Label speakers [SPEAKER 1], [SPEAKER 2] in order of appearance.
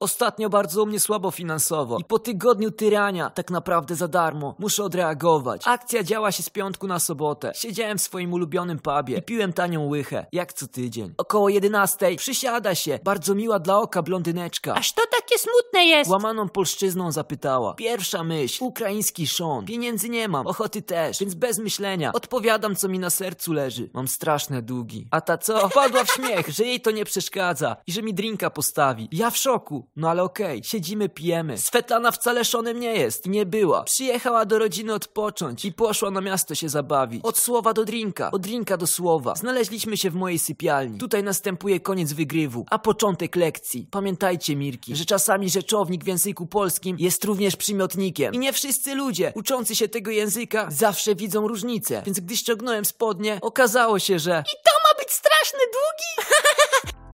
[SPEAKER 1] Ostatnio bardzo u mnie słabo finansowo i po tygodniu tyrania, tak naprawdę za darmo, muszę odreagować. Akcja działa się z piątku na sobotę. Siedziałem w swoim ulubionym pubie i piłem tanią łychę, jak co tydzień. Około 11 przysiada się, bardzo miła dla oka blondyneczka.
[SPEAKER 2] Aż to takie smutne jest.
[SPEAKER 1] Łamaną polszczyzną zapytała. Pierwsza myśl, ukraiński szon. Pieniędzy nie mam, ochoty też, więc bez myślenia. Odpowiadam, co mi na sercu leży. Mam straszne długi. A ta co? Padła w śmiech, że jej to nie przeszkadza i że mi drinka postawi. Ja w szoku. No ale okej, siedzimy, pijemy. Svetlana wcale szonem nie jest. Nie była. Przyjechała do rodziny odpocząć i poszła na miasto się zabawić. Od słowa do drinka, od drinka do słowa. Znaleźliśmy się w mojej sypialni. Tutaj następuje koniec wygrywu, a początek lekcji. Pamiętajcie, Mirki, że czasami rzeczownik w języku polskim jest również przymiotnikiem. I nie wszyscy ludzie uczący się tego języka zawsze widzą różnicę. Więc gdy ściągnąłem spodnie, okazało się, że
[SPEAKER 2] I to ma być straszny długi?